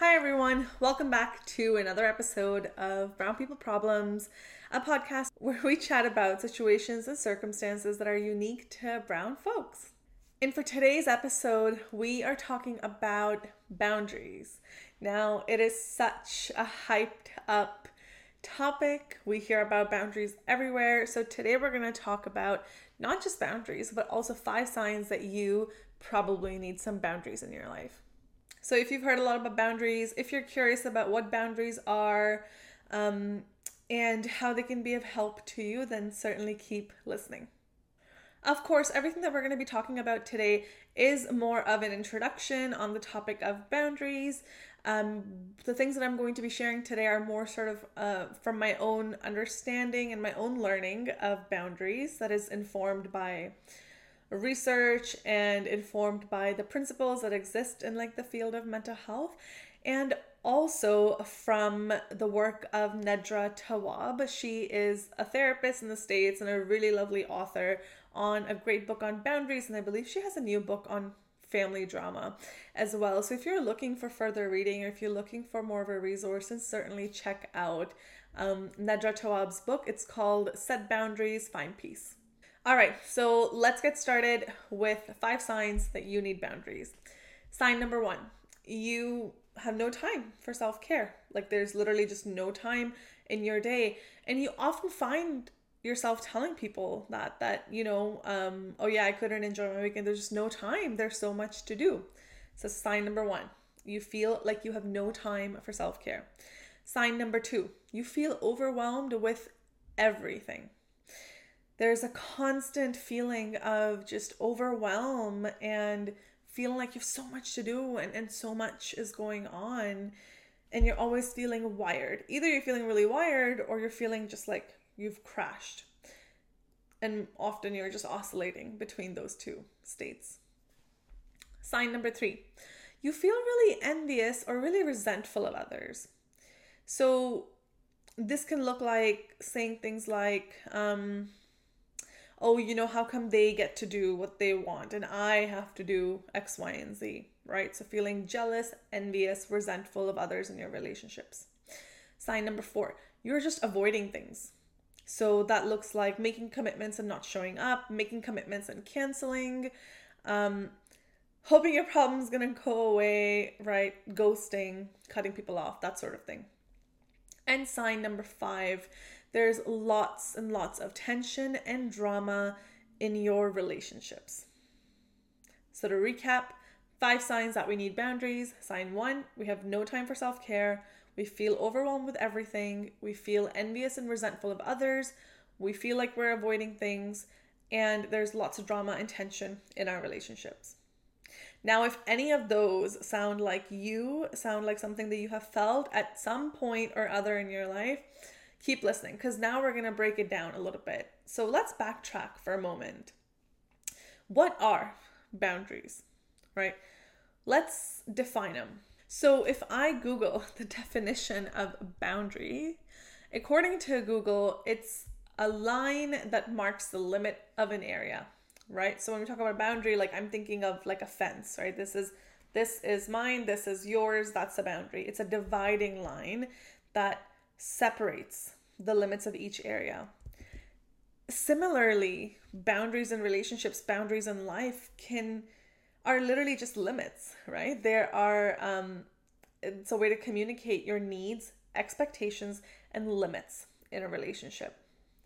Hi, everyone. Welcome back to another episode of Brown People Problems, a podcast where we chat about situations and circumstances that are unique to brown folks. And for today's episode, we are talking about boundaries. Now, it is such a hyped up topic. We hear about boundaries everywhere. So, today we're going to talk about not just boundaries, but also five signs that you probably need some boundaries in your life. So, if you've heard a lot about boundaries, if you're curious about what boundaries are um, and how they can be of help to you, then certainly keep listening. Of course, everything that we're going to be talking about today is more of an introduction on the topic of boundaries. Um, the things that I'm going to be sharing today are more sort of uh, from my own understanding and my own learning of boundaries that is informed by research and informed by the principles that exist in like the field of mental health and also from the work of Nedra Tawwab. She is a therapist in the States and a really lovely author on a great book on boundaries, and I believe she has a new book on family drama as well. So if you're looking for further reading or if you're looking for more of a resource, then certainly check out um, Nedra Tawwab's book. It's called Set Boundaries, Find Peace. All right, so let's get started with five signs that you need boundaries. Sign number one you have no time for self care. Like there's literally just no time in your day. And you often find yourself telling people that that you know um oh yeah i couldn't enjoy my weekend there's just no time there's so much to do so sign number one you feel like you have no time for self-care sign number two you feel overwhelmed with everything there's a constant feeling of just overwhelm and feeling like you have so much to do and, and so much is going on and you're always feeling wired either you're feeling really wired or you're feeling just like you've crashed. And often you're just oscillating between those two states. Sign number three you feel really envious or really resentful of others. So, this can look like saying things like, um, oh, you know, how come they get to do what they want and I have to do X, Y, and Z, right? So, feeling jealous, envious, resentful of others in your relationships. Sign number four, you're just avoiding things. So that looks like making commitments and not showing up, making commitments and canceling, um, hoping your problem's gonna go away, right? Ghosting, cutting people off, that sort of thing. And sign number five, there's lots and lots of tension and drama in your relationships. So to recap, five signs that we need boundaries. Sign one, we have no time for self care. We feel overwhelmed with everything. We feel envious and resentful of others. We feel like we're avoiding things. And there's lots of drama and tension in our relationships. Now, if any of those sound like you, sound like something that you have felt at some point or other in your life, keep listening because now we're going to break it down a little bit. So let's backtrack for a moment. What are boundaries, right? Let's define them. So if I Google the definition of boundary, according to Google, it's a line that marks the limit of an area, right? So when we talk about boundary, like I'm thinking of like a fence, right? This is this is mine, this is yours, that's a boundary. It's a dividing line that separates the limits of each area. Similarly, boundaries in relationships, boundaries in life can are literally just limits, right? There are, um, it's a way to communicate your needs, expectations, and limits in a relationship.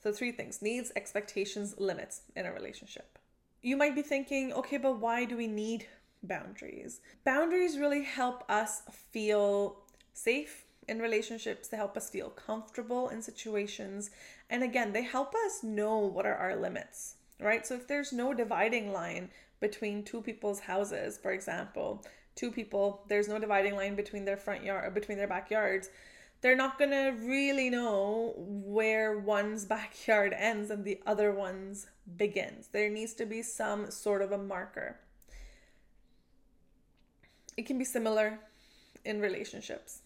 So, three things needs, expectations, limits in a relationship. You might be thinking, okay, but why do we need boundaries? Boundaries really help us feel safe in relationships, they help us feel comfortable in situations, and again, they help us know what are our limits, right? So, if there's no dividing line between two people's houses, for example, two people, there's no dividing line between their front yard or between their backyards, they're not going to really know where one's backyard ends and the other one's begins. There needs to be some sort of a marker. It can be similar in relationships.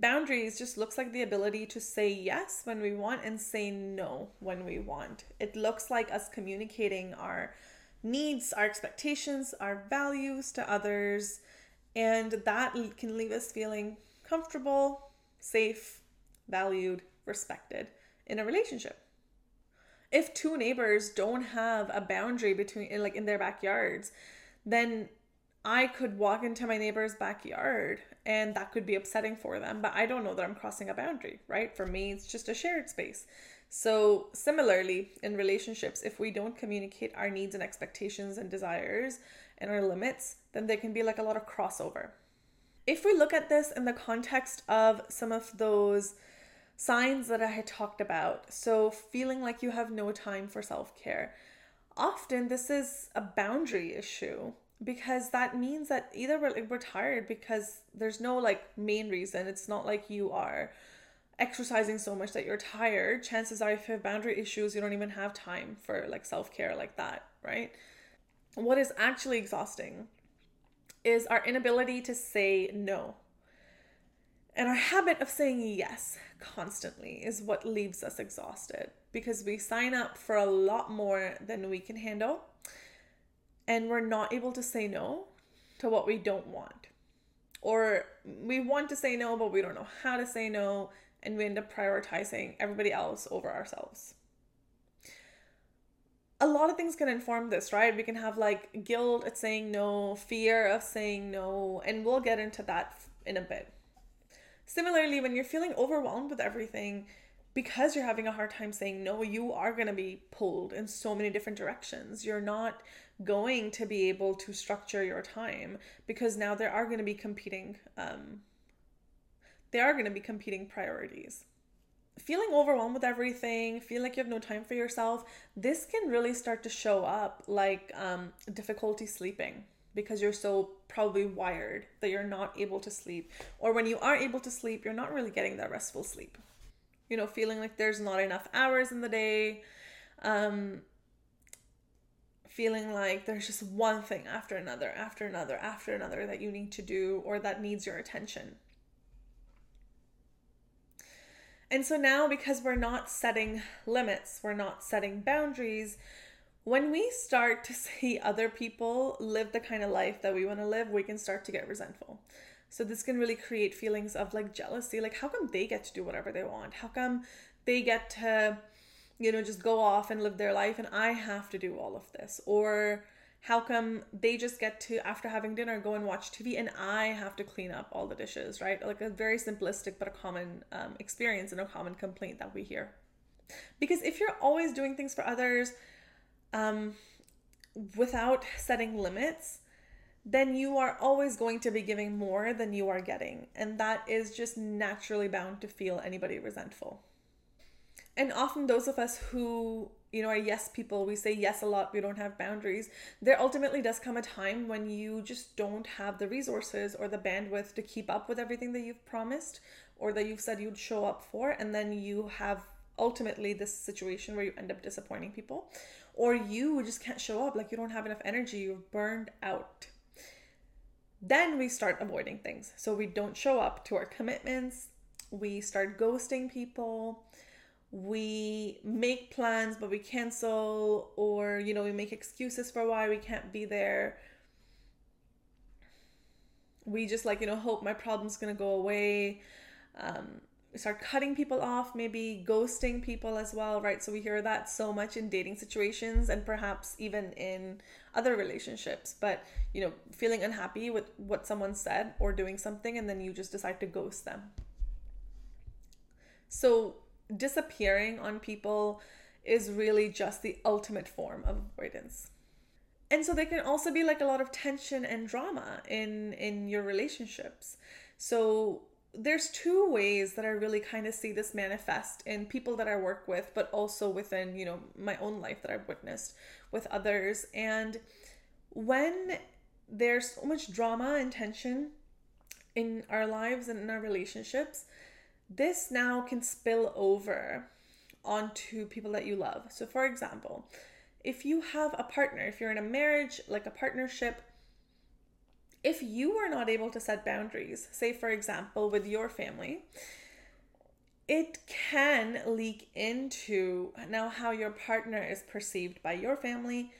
Boundaries just looks like the ability to say yes when we want and say no when we want. It looks like us communicating our needs, our expectations, our values to others, And that can leave us feeling comfortable, safe, valued, respected in a relationship. If two neighbors don't have a boundary between like in their backyards, then I could walk into my neighbor's backyard and that could be upsetting for them, but I don't know that I'm crossing a boundary, right? For me, it's just a shared space. So, similarly, in relationships, if we don't communicate our needs and expectations and desires and our limits, then there can be like a lot of crossover. If we look at this in the context of some of those signs that I had talked about, so feeling like you have no time for self care, often this is a boundary issue because that means that either we're, we're tired because there's no like main reason, it's not like you are exercising so much that you're tired, chances are if you have boundary issues, you don't even have time for like self care like that, right? What is actually exhausting is our inability to say no. And our habit of saying yes constantly is what leaves us exhausted because we sign up for a lot more than we can handle and we're not able to say no to what we don't want. Or we want to say no, but we don't know how to say no and we end up prioritizing everybody else over ourselves. A lot of things can inform this, right? We can have like guilt at saying no, fear of saying no, and we'll get into that in a bit. Similarly, when you're feeling overwhelmed with everything, because you're having a hard time saying no, you are going to be pulled in so many different directions. You're not going to be able to structure your time because now there are going to be competing um, there are going to be competing priorities. Feeling overwhelmed with everything, feel like you have no time for yourself, this can really start to show up like um, difficulty sleeping because you're so probably wired that you're not able to sleep. Or when you are able to sleep, you're not really getting that restful sleep. You know, feeling like there's not enough hours in the day. Um, feeling like there's just one thing after another, after another, after another that you need to do or that needs your attention. And so now, because we're not setting limits, we're not setting boundaries, when we start to see other people live the kind of life that we want to live, we can start to get resentful. So this can really create feelings of like jealousy. Like, how come they get to do whatever they want? How come they get to, you know, just go off and live their life and I have to do all of this? Or, how come they just get to after having dinner go and watch tv and i have to clean up all the dishes right like a very simplistic but a common um, experience and a common complaint that we hear because if you're always doing things for others um, without setting limits then you are always going to be giving more than you are getting and that is just naturally bound to feel anybody resentful and often those of us who you know, are yes people. We say yes a lot. We don't have boundaries. There ultimately does come a time when you just don't have the resources or the bandwidth to keep up with everything that you've promised or that you've said you'd show up for. And then you have ultimately this situation where you end up disappointing people or you just can't show up. Like you don't have enough energy. You're burned out. Then we start avoiding things. So we don't show up to our commitments. We start ghosting people we make plans but we cancel or you know we make excuses for why we can't be there we just like you know hope my problem's gonna go away um, start cutting people off maybe ghosting people as well right so we hear that so much in dating situations and perhaps even in other relationships but you know feeling unhappy with what someone said or doing something and then you just decide to ghost them so disappearing on people is really just the ultimate form of avoidance. And so there can also be like a lot of tension and drama in in your relationships. So there's two ways that I really kind of see this manifest in people that I work with, but also within, you know, my own life that I've witnessed with others. And when there's so much drama and tension in our lives and in our relationships, this now can spill over onto people that you love. So, for example, if you have a partner, if you're in a marriage, like a partnership, if you are not able to set boundaries, say for example, with your family, it can leak into now how your partner is perceived by your family,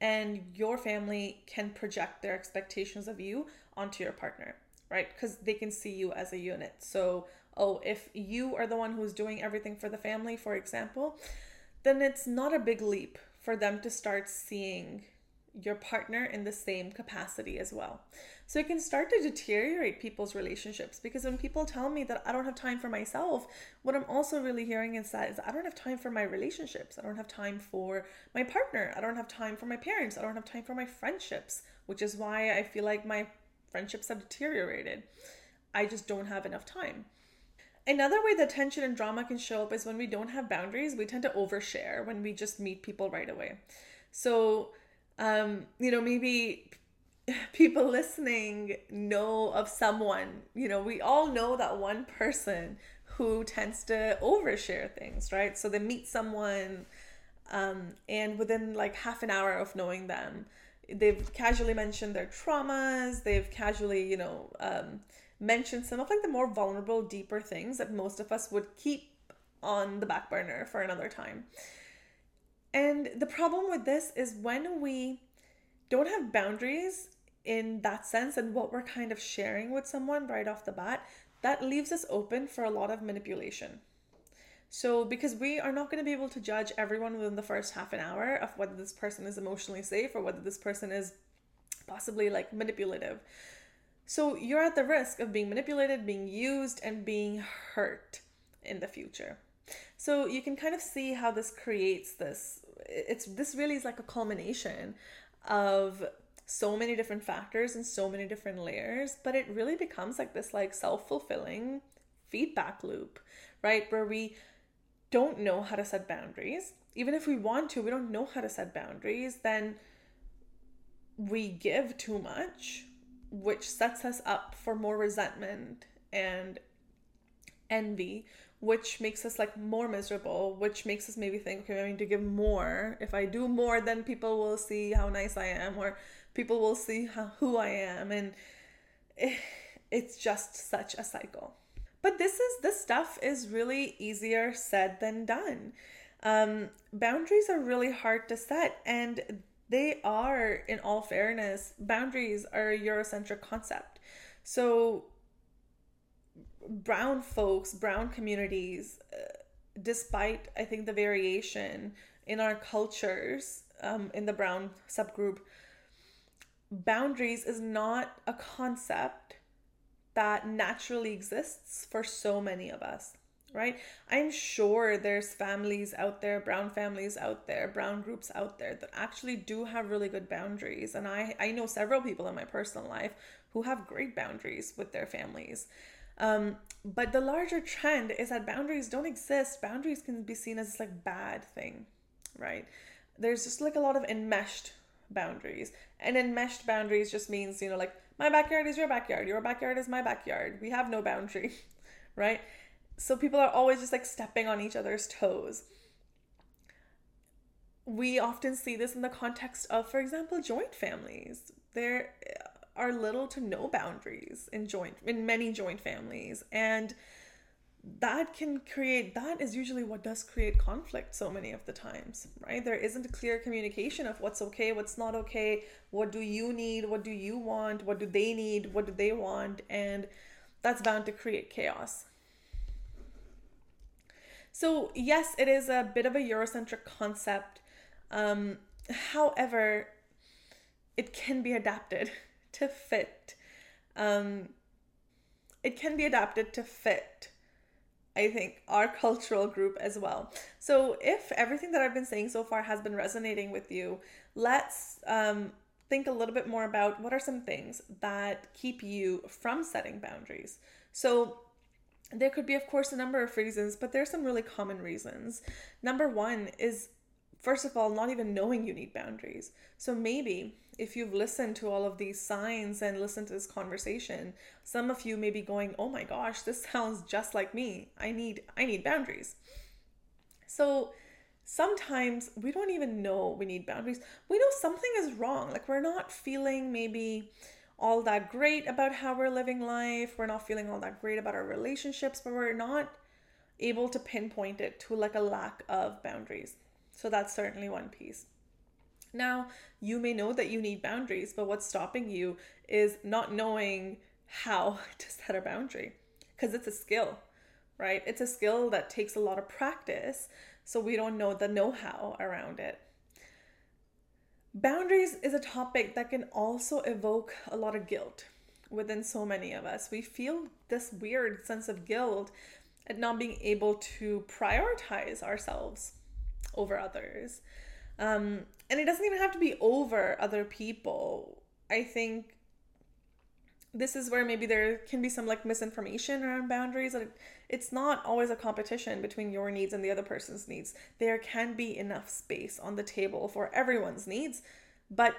and your family can project their expectations of you onto your partner, right? Because they can see you as a unit. So, oh, if you are the one who's doing everything for the family, for example, then it's not a big leap for them to start seeing your partner in the same capacity as well. So it can start to deteriorate people's relationships because when people tell me that I don't have time for myself, what I'm also really hearing is that is I don't have time for my relationships. I don't have time for my partner. I don't have time for my parents. I don't have time for my friendships, which is why I feel like my friendships have deteriorated. I just don't have enough time. Another way that tension and drama can show up is when we don't have boundaries, we tend to overshare when we just meet people right away. So um, you know, maybe people listening know of someone, you know, we all know that one person who tends to overshare things, right? So they meet someone um, and within like half an hour of knowing them, they've casually mentioned their traumas, they've casually, you know, um, mentioned some of like the more vulnerable, deeper things that most of us would keep on the back burner for another time. And the problem with this is when we don't have boundaries in that sense and what we're kind of sharing with someone right off the bat, that leaves us open for a lot of manipulation. So, because we are not going to be able to judge everyone within the first half an hour of whether this person is emotionally safe or whether this person is possibly like manipulative. So, you're at the risk of being manipulated, being used, and being hurt in the future. So, you can kind of see how this creates this it's this really is like a culmination of so many different factors and so many different layers but it really becomes like this like self-fulfilling feedback loop right? Where we don't know how to set boundaries. Even if we want to we don't know how to set boundaries then we give too much which sets us up for more resentment and envy which makes us like more miserable, which makes us maybe think, okay, I need to give more. If I do more, then people will see how nice I am, or people will see how, who I am. And it, it's just such a cycle. But this is this stuff is really easier said than done. Um, boundaries are really hard to set, and they are, in all fairness, boundaries are a Eurocentric concept. So brown folks, brown communities, uh, despite I think the variation in our cultures um, in the brown subgroup, boundaries is not a concept that naturally exists for so many of us right? I'm sure there's families out there brown families out there brown groups out there that actually do have really good boundaries. And i i know several people in my personal life who have great boundaries with their families um, but the larger trend is that boundaries don't exist. Boundaries can be seen as like bad thing, right? There's just like a lot of enmeshed boundaries. And enmeshed boundaries just means, you know, like my backyard is your backyard, your backyard is my backyard. We have no boundary, right? So people are always just like stepping on each other's toes. We often see this in the context of, for example, joint families. There are little to no boundaries in joint in many joint families. And that can create that is usually what does create conflict so many of the times right? There isn't a clear communication of what's okay what's not okay what do you need what do you want what do they need what do they want and that's bound to create chaos. So yes it is a bit of a eurocentric concept um, however it can be adapted to fit. Um, it can be adapted to fit, I think, our cultural group as well. So, if everything that I've been saying so far has been resonating with you, let's um, think a little bit more about what are some things that keep you from setting boundaries. So, there could be, of course, a number of reasons, but there's some really common reasons. Number one is, first of all, not even knowing you need boundaries. So maybe if you've listened to all of these signs and listened to this conversation, some of you may be going, "Oh my gosh, this sounds just like me. I need I need boundaries." So, sometimes we don't even know we need boundaries. We know something is wrong. Like we're not feeling maybe all that great about how we're living life. We're not feeling all that great about our relationships, but we're not able to pinpoint it to like a lack of boundaries. So that's certainly one piece. Now, you may know that you need boundaries, but what's stopping you is not knowing how to set a boundary because it's a skill, right? It's a skill that takes a lot of practice, so we don't know the know how around it. Boundaries is a topic that can also evoke a lot of guilt within so many of us. We feel this weird sense of guilt at not being able to prioritize ourselves over others. Um, and it doesn't even have to be over other people. I think this is where maybe there can be some like misinformation around boundaries that it's not always a competition between your needs and the other person's needs there can be enough space on the table for everyone's needs but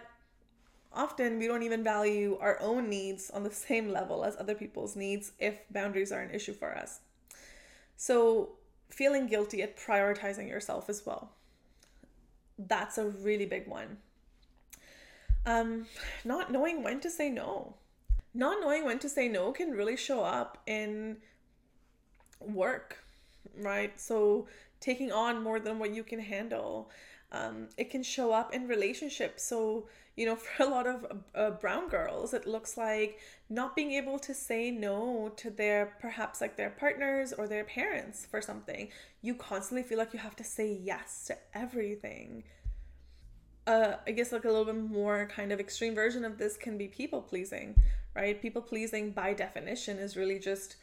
often we don't even value our own needs on the same level as other people's needs if boundaries are an issue for us so feeling guilty at prioritizing yourself as well that's a really big one. Um, not knowing when to say no. Not knowing when to say no can really show up in work, right? So taking on more than what you can handle. Um, it can show up in relationships. So, you know, for a lot of uh, brown girls, it looks like not being able to say no to their perhaps like their partners or their parents for something. You constantly feel like you have to say yes to everything. Uh, I guess like a little bit more kind of extreme version of this can be people pleasing, right? People pleasing by definition is really just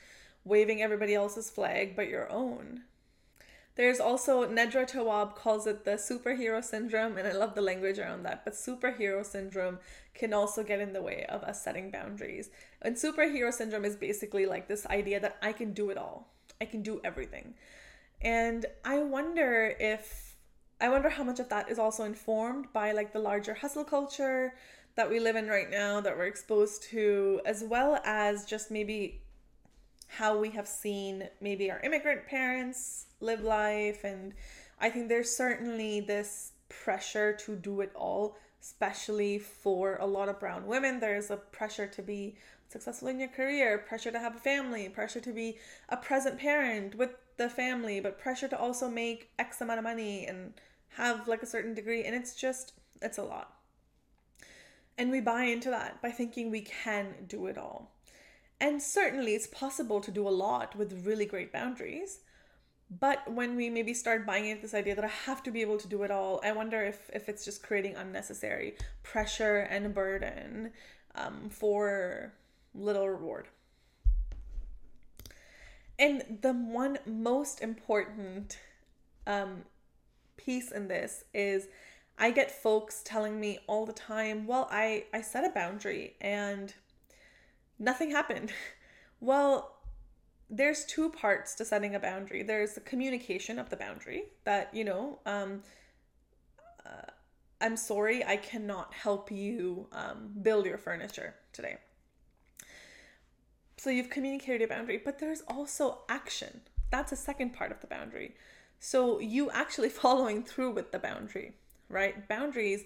waving everybody else's flag but your own there's also Nedra Tawwab calls it the superhero syndrome, and I love the language around that. But superhero syndrome can also get in the way of us setting boundaries. And superhero syndrome is basically like this idea that I can do it all, I can do everything. And I wonder if, I wonder how much of that is also informed by like the larger hustle culture that we live in right now, that we're exposed to, as well as just maybe how we have seen maybe our immigrant parents live life and i think there's certainly this pressure to do it all especially for a lot of brown women. There's a pressure to be successful in your career pressure to have a family pressure to be a present parent with the family but pressure to also make x amount of money and have like a certain degree and it's just it's a lot. And we buy into that by thinking we can do it all and certainly it's possible to do a lot with really great boundaries. But when we maybe start buying into this idea that I have to be able to do it all, I wonder if, if it's just creating unnecessary pressure and burden um, for little reward. And the one most important um, piece in this is I get folks telling me all the time, well, I, I set a boundary and nothing happened. Well, there's two parts to setting a boundary. There's the communication of the boundary that, you know, um, uh, I'm sorry, I cannot help you um, build your furniture today. So you've communicated a boundary, but there's also action. That's a second part of the boundary. So you actually following through with the boundary, right? Boundaries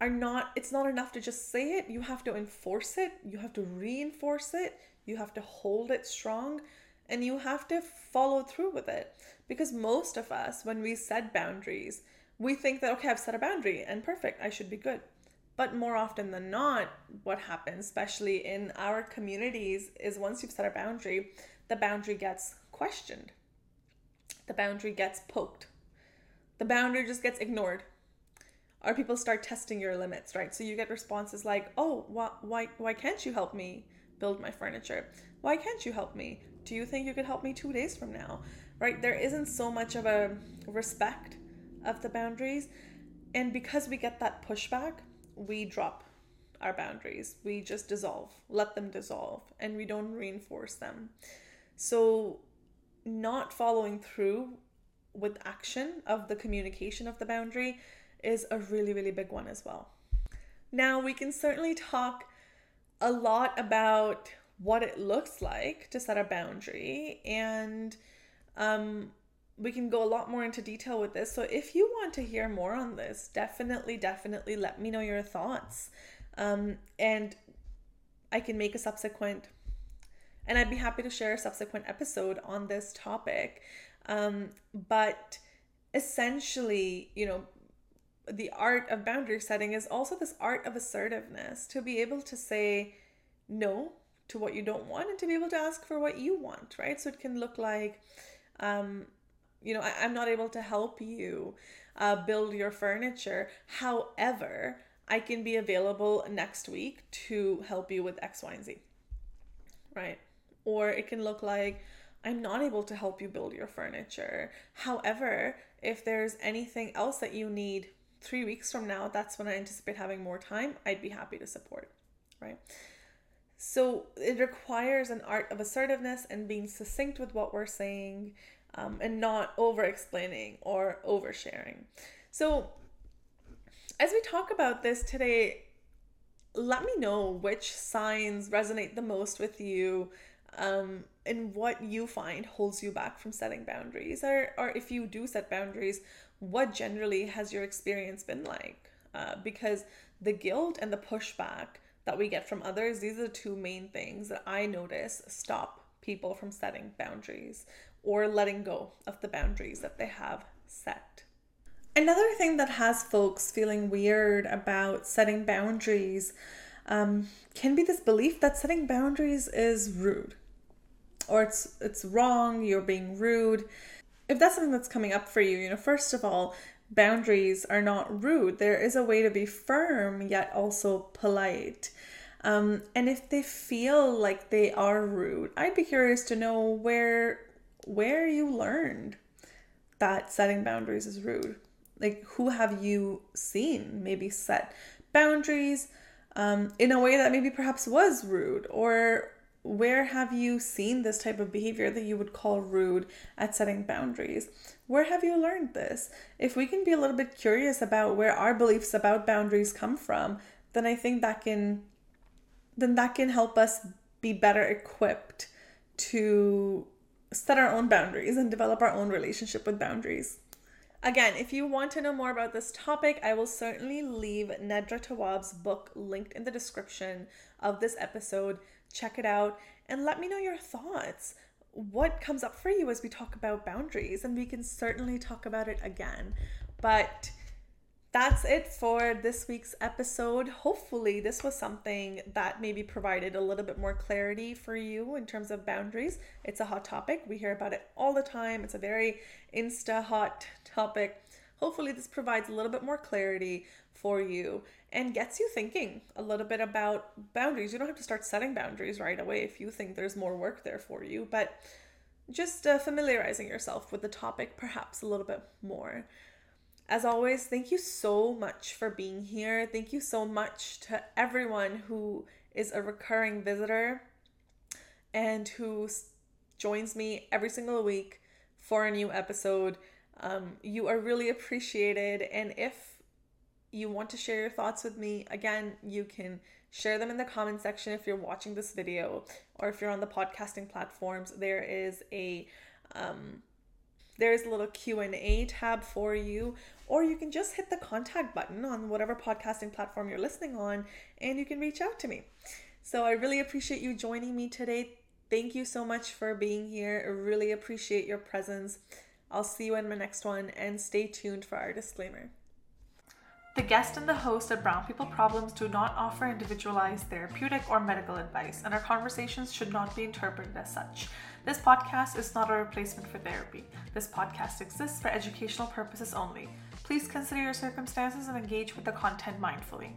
are not it's not enough to just say it. You have to enforce it. You have to reinforce it. You have to hold it strong and you have to follow through with it. Because most of us when we set boundaries we think that okay I've set a boundary and perfect I should be good. But more often than not what happens especially in our communities is once you've set a boundary the boundary gets questioned. The boundary gets poked. The boundary just gets ignored or people start testing your limits, right? So you get responses like, "Oh, why why why can't you help me build my furniture? Why can't you help me? Do you think you could help me 2 days from now?" Right? There isn't so much of a respect of the boundaries, and because we get that pushback, we drop our boundaries. We just dissolve, let them dissolve, and we don't reinforce them. So not following through with action of the communication of the boundary is a really, really big one as well. Now, we can certainly talk a lot about what it looks like to set a boundary, and um, we can go a lot more into detail with this. So, if you want to hear more on this, definitely, definitely let me know your thoughts. Um, and I can make a subsequent, and I'd be happy to share a subsequent episode on this topic. Um, but essentially, you know, the art of boundary setting is also this art of assertiveness to be able to say no to what you don't want and to be able to ask for what you want, right? So it can look like, um, you know, I, am not able to help you uh, build your furniture. However, I can be available next week to help you with X, Y, and Z, right? Or it can look like, I'm not able to help you build your furniture. However, if there's anything else that you need three weeks from now, that's when I anticipate having more time, I'd be happy to support, right? So it requires an art of assertiveness and being succinct with what we're saying um, and not over explaining or oversharing. So, as we talk about this today, let me know which signs resonate the most with you um, and what you find holds you back from setting boundaries. Or, or if you do set boundaries, what generally has your experience been like? Uh, because the guilt and the pushback that we get from others, these are the two main things that I notice stop people from setting boundaries or letting go of the boundaries that they have set. Another thing that has folks feeling weird about setting boundaries um, can be this belief that setting boundaries is rude or it's it's wrong, you're being rude. If that's something that's coming up for you, you know, first of all, boundaries are not rude. There is a way to be firm yet also polite. Um, and if they feel like they are rude, I'd be curious to know where where you learned that setting boundaries is rude. Like who have you seen maybe set boundaries um, in a way that maybe perhaps was rude or where have you seen this type of behavior that you would call rude at setting boundaries? Where have you learned this? If we can be a little bit curious about where our beliefs about boundaries come from, then I think that can then that can help us be better equipped to set our own boundaries and develop our own relationship with boundaries. Again, if you want to know more about this topic, I will certainly leave Nedra Tawwab's book linked in the description of this episode check it out, and let me know your thoughts. What comes up for you as we talk about boundaries? And we can certainly talk about it again. But that's it for this week's episode. Hopefully, this was something that maybe provided a little bit more clarity for you in terms of boundaries. It's a hot topic. We hear about it all the time. It's a very insta hot topic. Hopefully, this provides a little bit more clarity for you and gets you thinking a little bit about boundaries. You don't have to start setting boundaries right away if you think there's more work there for you, but just uh, familiarizing yourself with the topic perhaps a little bit more. As always, thank you so much for being here. Thank you so much to everyone who is a recurring visitor and who joins me every single week for a new episode. Um, you are really appreciated. And if you want to share your thoughts with me, again, you can share them in the comment section if you're watching this video or if you're on the podcasting platforms. There is a um, there's a little Q&A tab for you or you can just hit the contact button on whatever podcasting platform you're listening on and you can reach out to me. So I really appreciate you joining me today. Thank you so much for being here. I really appreciate your presence. I'll see you in my next one and stay tuned for our disclaimer. The guest and the host at Brown People Problems do not offer individualized therapeutic or medical advice, and our conversations should not be interpreted as such. This podcast is not a replacement for therapy. This podcast exists for educational purposes only. Please consider your circumstances and engage with the content mindfully.